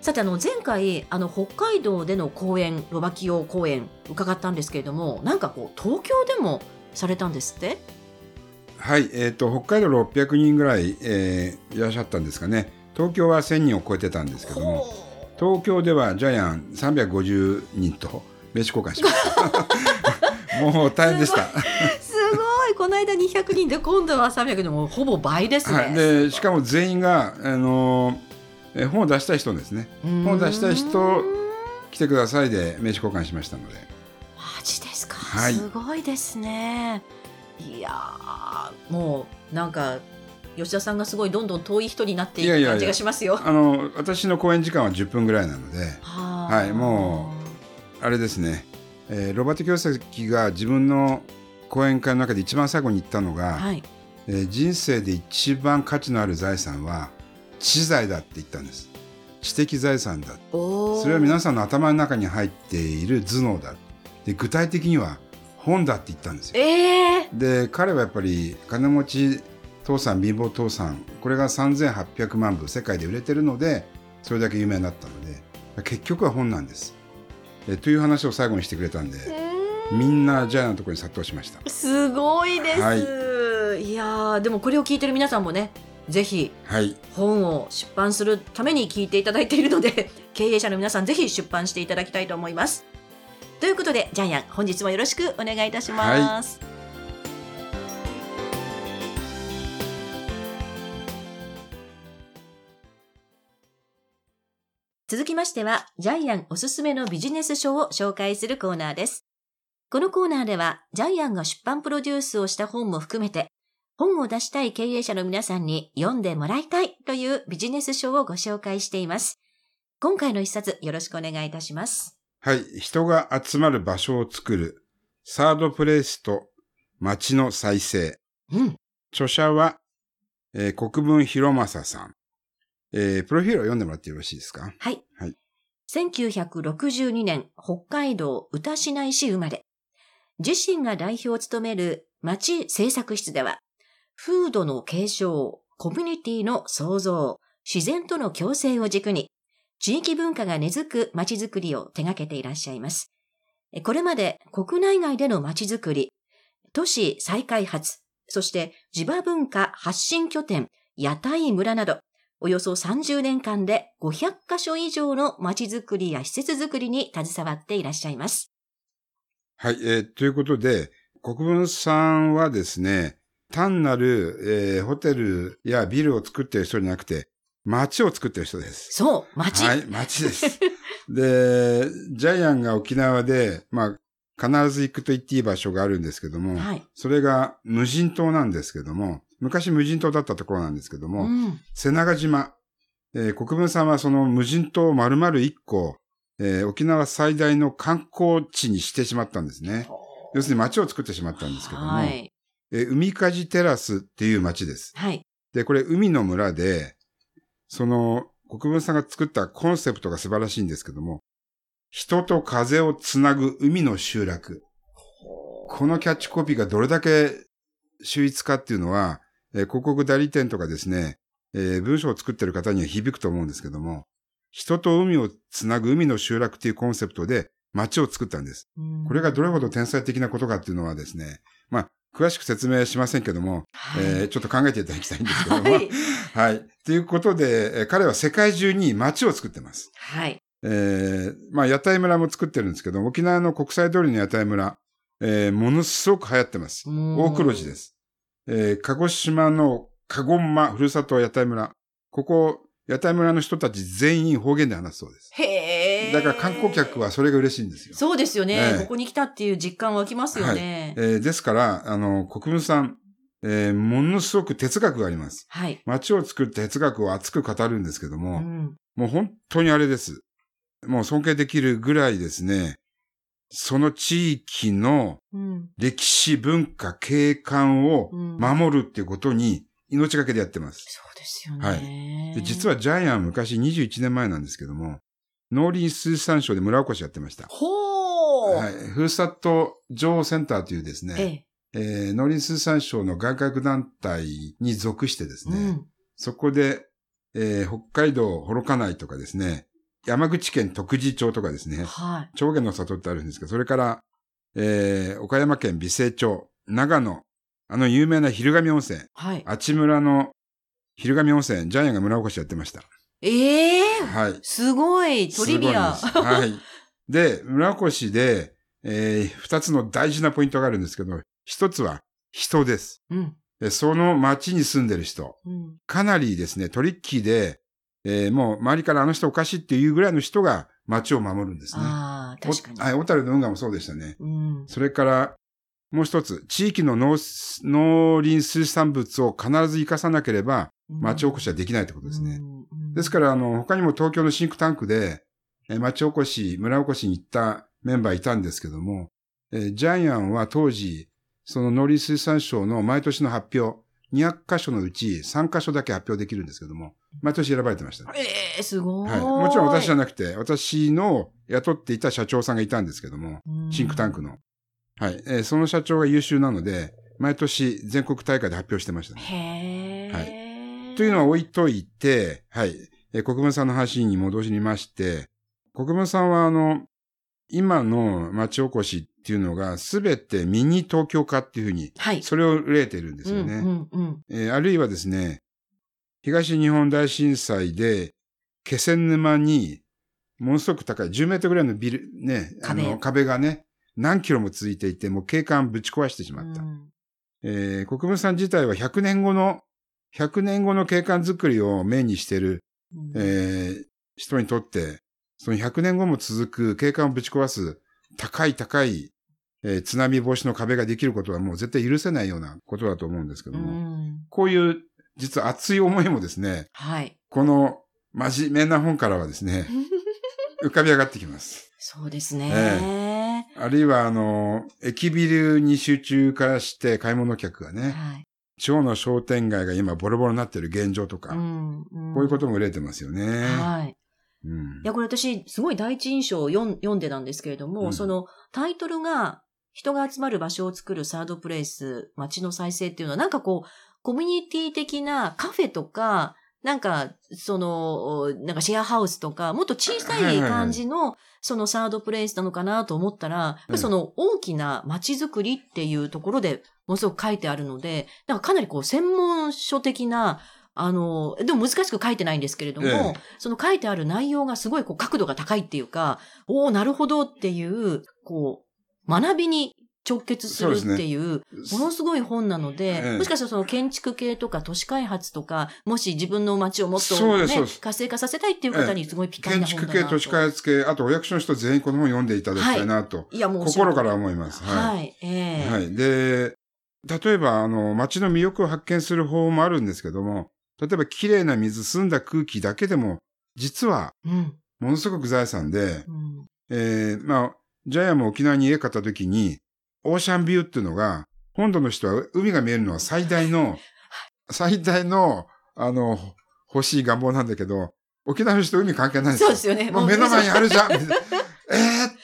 さてあの前回あの北海道での公演ロバキオ公演伺ったんですけれどもなんかこう東京でもされたんですって？はいえっ、ー、と北海道600人ぐらい、えー、いらっしゃったんですかね。東京は1000人を超えてたんですけども東京ではジャイアン350人と名刺交換しました。もう大変でした。すごいこの間200人で今度は300人もほぼ倍ですね、はい、でしかも全員があのえ本を出したい人ですね。本を出したい人来てくださいで名刺交換しましたので。マジですか、はい、すごいですね。いやもうなんか吉田さんがすごいどんどん遠い人になっていく感じがしますよ。あの私の講演時間は10分ぐらいなので。はいもうあれですね、えー、ロバート教授が自分の講演会の中で一番最後に言ったのが、はい、えー、人生で一番価値のある財産は知財だって言ったんです。知的財産だそれは皆さんの頭の中に入っている頭脳だで具体的には本だって言ったんですよ、えー、で彼はやっぱり金持ち父さん貧乏父さんこれが3800万部世界で売れてるのでそれだけ有名になったので結局は本なんです。えという話を最後にしてくれたんで、みんなジャイアンのところに殺到しました。すごいです、はい、いやでもこれを聞いてる皆さんもねぜひ本を出版するために聞いていただいているので、経営者の皆さんぜひ出版していただきたいと思います。ということで、ジャイアン、本日もよろしくお願いいたします。はい、続きましては、ジャイアンおすすめのビジネス書を紹介するコーナーです。このコーナーでは、ジャイアンが出版プロデュースをした本も含めて、本を出したい経営者の皆さんに読んでもらいたいというビジネス書をご紹介しています。今回の一冊よろしくお願いいたします。はい。人が集まる場所を作るサードプレイスと街の再生。うん。著者は、えー、国分博正さん。えー、プロフィールを読んでもらってよろしいですか？はい。はい。1962年、北海道歌志内市生まれ。自身が代表を務める町政策室では、風土の継承、コミュニティの創造、自然との共生を軸に、地域文化が根付く街づくりを手掛けていらっしゃいます。これまで国内外での街づくり、都市再開発、そして地場文化発信拠点、屋台村など、およそ30年間で500カ所以上の街づくりや施設づくりに携わっていらっしゃいます。はい、えー、ということで、国分さんはですね、単なる、えー、ホテルやビルを作ってる人じゃなくて、街を作ってる人です。そう、街。はい、街です。で、ジャイアンが沖縄で、まあ、必ず行くと言っていい場所があるんですけども、はい、それが無人島なんですけども、昔無人島だったところなんですけども、うん、瀬長島、えー、国分さんはその無人島丸々一個、えー、沖縄最大の観光地にしてしまったんですね。要するに街を作ってしまったんですけども、はい、え海かじテラスっていう町です。はい。で、これ海の村で、その国分さんが作ったコンセプトが素晴らしいんですけども、人と風をつなぐ海の集落。このキャッチコピーがどれだけ秀逸かっていうのは、えー、広告代理店とかですね、えー、文章を作ってる方には響くと思うんですけども、人と海をつなぐ海の集落っていうコンセプトで街を作ったんです。これがどれほど天才的なことかっていうのはですね、まあ、詳しく説明しませんけども、はい、えー、ちょっと考えていただきたいんですけども。はい。はい。ということで、彼は世界中に街を作ってます。はい。えー、まあ、屋台村も作ってるんですけど、沖縄の国際通りの屋台村、えー、ものすごく流行ってます。大黒寺です。えー、鹿児島の鹿児島ふるさと屋台村。ここ、屋台村の人たち全員方言で話すそうです。へえ。だから観光客はそれが嬉しいんですよ。そうですよね。ここに来たっていう実感湧きますよね。はい、えー、ですから、あの、国分さん、えー、ものすごく哲学があります。はい。街を作って哲学を熱く語るんですけども、うん、もう本当にあれです。もう尊敬できるぐらいですね、その地域のうん。歴史、文化、景観をうん守るっていうことに命がけでやってます。そうですよね。はいで実はジャイアンは昔21年前なんですけども、農林水産省で村おこしやってました。ほー。はい。フーサット情報センターというですえね、え。えー農林水産省の外郭団体に属してですね、うん。そこで、えー北海道幌加内とかですね、山口県徳地町とかですね、はい。長源の里ってあるんですけど、それから、えー岡山県美星町、長野、あの有名な昼神温泉、はい。あち村の昼神温泉、ジャイアンが村おこしやってました。ええはい。すごい、トリビア。はい。で、村おこしで、えー二つの大事なポイントがあるんですけど、一つは人です。うん。でその町に住んでる人。うん。かなりですね、トリッキーで、えーもう周りからあの人おかしいっていうぐらいの人が町を守るんですね。ああ、確かにお。はい、小樽の運河もそうでしたね。うん。それから、もう一つ、地域の農農林水産物を必ず生かさなければ、町おこしはできないってことですね。うん。ですから、あの、他にも東京のシンクタンクで、えー町おこし、村おこしに行ったメンバーいたんですけども、えージャイアンは当時、その農林水産省の毎年の発表、200箇所のうち3箇所だけ発表できるんですけども、毎年選ばれてました。ええすごい。はい。もちろん私じゃなくて、私の雇っていた社長さんがいたんですけども、うんシンクタンクの。はい。えーその社長が優秀なので、毎年全国大会で発表してましたね。へえ。はいというのは置いといて、はい。えー国分さんの話に戻しまして、国分さんはあの、今の町おこしっていうのがすべてミニ東京化っていうふうに、はい。それを憂えてるんですよね。うんうんうん。えーあるいはですね、東日本大震災で、気仙沼に、ものすごく高い10メートルぐらいのビル、ね、あの壁壁がね、何キロも続いていて、もう景観ぶち壊してしまった。うんえー国分さん自体は100年後の、100年後の景観づくりを目にしてる、うんえー人にとって、その100年後も続く景観をぶち壊す高い高い、えー津波防止の壁ができることはもう絶対許せないようなことだと思うんですけどうも、んこういう実は熱い思いもですね、はい。この真面目な本からはですね、浮かび上がってきます。そうですね。あるいは、あの、駅ビルに集中化して買い物客がね、はい。地方の商店街が今ボロボロになってる現状とか、うんうん。こういうことも憂えてますよね。はい。うん。いや、これ私、すごい第一印象を読んでたんですけれども、うん。そのタイトルが、人が集まる場所を作るサードプレイス、街の再生っていうのは、なんかこう、コミュニティ的なカフェとか、なんか、その、なんかシェアハウスとか、もっと小さい感じの、そのサードプレイスなのかなと思ったら、その大きな街づくりっていうところでものすごく書いてあるので、なんかかなりこう専門書的な、あの、でも難しく書いてないんですけれども、ええその書いてある内容がすごいこう角度が高いっていうか、おおなるほどっていう、こう、学びに直結するっていう、ものすごい本なので、ええもしかしたらその建築系とか都市開発とか、もし自分の街をもっと、ね活性化させたいっていう方にすごいぴったり建な本だなと。築系、都市開発系、あとお役所の人全員この本読んでいただきたいなと、いや、もう心から思います。ははい。い。ええはい。で、例えば、あの、街の魅力を発見する方法もあるんですけども、例えば綺麗な水、澄んだ空気だけでも、実は、うん。ものすごく財産で、うん。えー、まあ、ジャイアンも沖縄に家買った時に、オーシャンビューっていうのが、本土の人は海が見えるのは最大の、最大の、あの、欲しい願望なんだけど、沖縄の人海関係ないんですよ。そうですよね。もう目の前にあるじゃんえーっ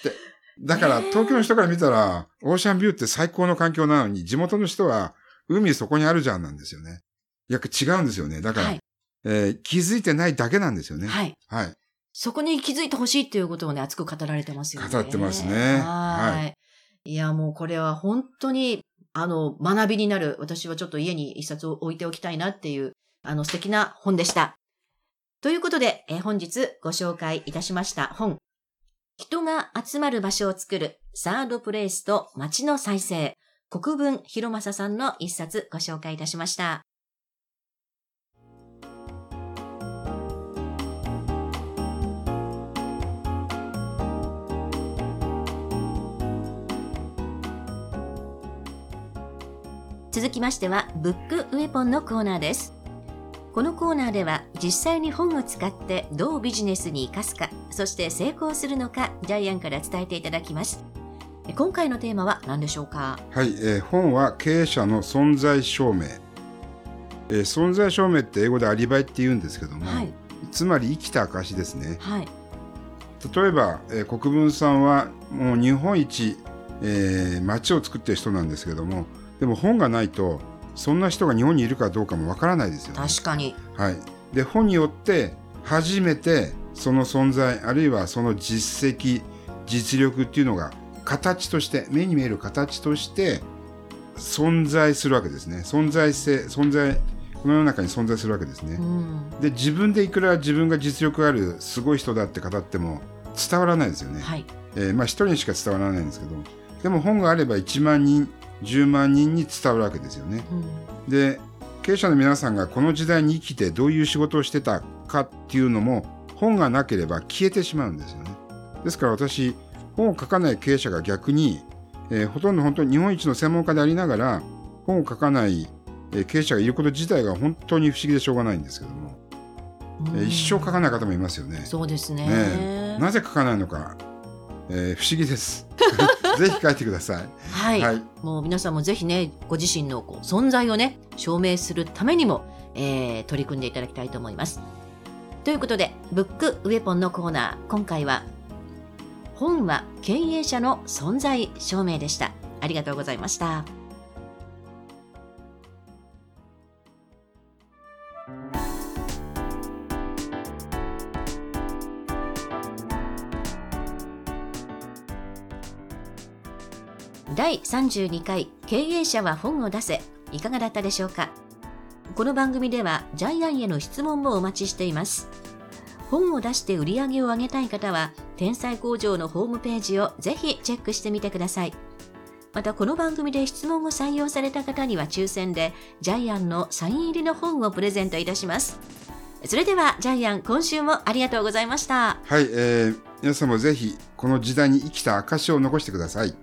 て。だから、東京の人から見たら、オーシャンビューって最高の環境なのに、地元の人は、海そこにあるじゃんなんですよね。いや、違うんですよね。だから、はい。えー気づいてないだけなんですよね。はい。はい。そこに気づいてほしいっていうことをね、熱く語られてますよね。語ってますねはい。、はいや、もうこれは本当に、あの、学びになる。私はちょっと家に一冊置いておきたいなっていう、あの、素敵な本でした。ということで、えー本日ご紹介いたしました本。人が集まる場所を作るサードプレイスと街の再生。国分博正さんの一冊ご紹介いたしました。続きましては、ブックウェポンのコーナーです。このコーナーでは実際に本を使ってどうビジネスに生かすか、そして成功するのか、ジャイアンから伝えていただきます。今回のテーマは何でしょうか？はい、えー本は経営者の存在証明。えー存在証明って英語でアリバイって言うんですけども、はい。つまり生きた証ですね。はい。例えば、えー国分さんはもう日本一、えー街を作ってる人なんですけどもでも本がないとそんな人が日本にいるかどうかもわからないですよね。確かに。はい、で本によって初めてその存在あるいはその実績実力っていうのが形として目に見える形として存在するわけですね存在性存在この世の中に存在するわけですね。うん。で自分でいくら自分が実力があるすごい人だって語っても伝わらないですよね。はい。えーまあ一人にしか伝わらないんですけどでも本があれば1万人10万人に伝わるわけですよね。うん。で経営者の皆さんがこの時代に生きてどういう仕事をしてたかっていうのも本がなければ消えてしまうんですよね。ですから私本を書かない経営者が逆に、えーほとんど本当に日本一の専門家でありながら本を書かない、えー経営者がいること自体が本当に不思議でしょうがないんですけども、えー一生書かない方もいますよね。そうですね。ねえなぜ書かないのか、えー不思議です。ぜひ書いてください。はい、はいもう皆さんもぜひね、ご自身のこう存在をね、証明するためにも、えー取り組んでいただきたいと思います。ということで、ブックウェポンのコーナー、今回は、本は経営者の存在証明でした。ありがとうございました。第32回経営者は本を出せ。いかがだったでしょうか？この番組ではジャイアンへの質問もお待ちしています。本を出して売り上げを上げたい方は天才工場のホームページをぜひチェックしてみてください。またこの番組で質問を採用された方には抽選でジャイアンのサイン入りの本をプレゼントいたします。それではジャイアン今週もありがとうございました。はい、えー皆さんもぜひこの時代に生きた証を残してください。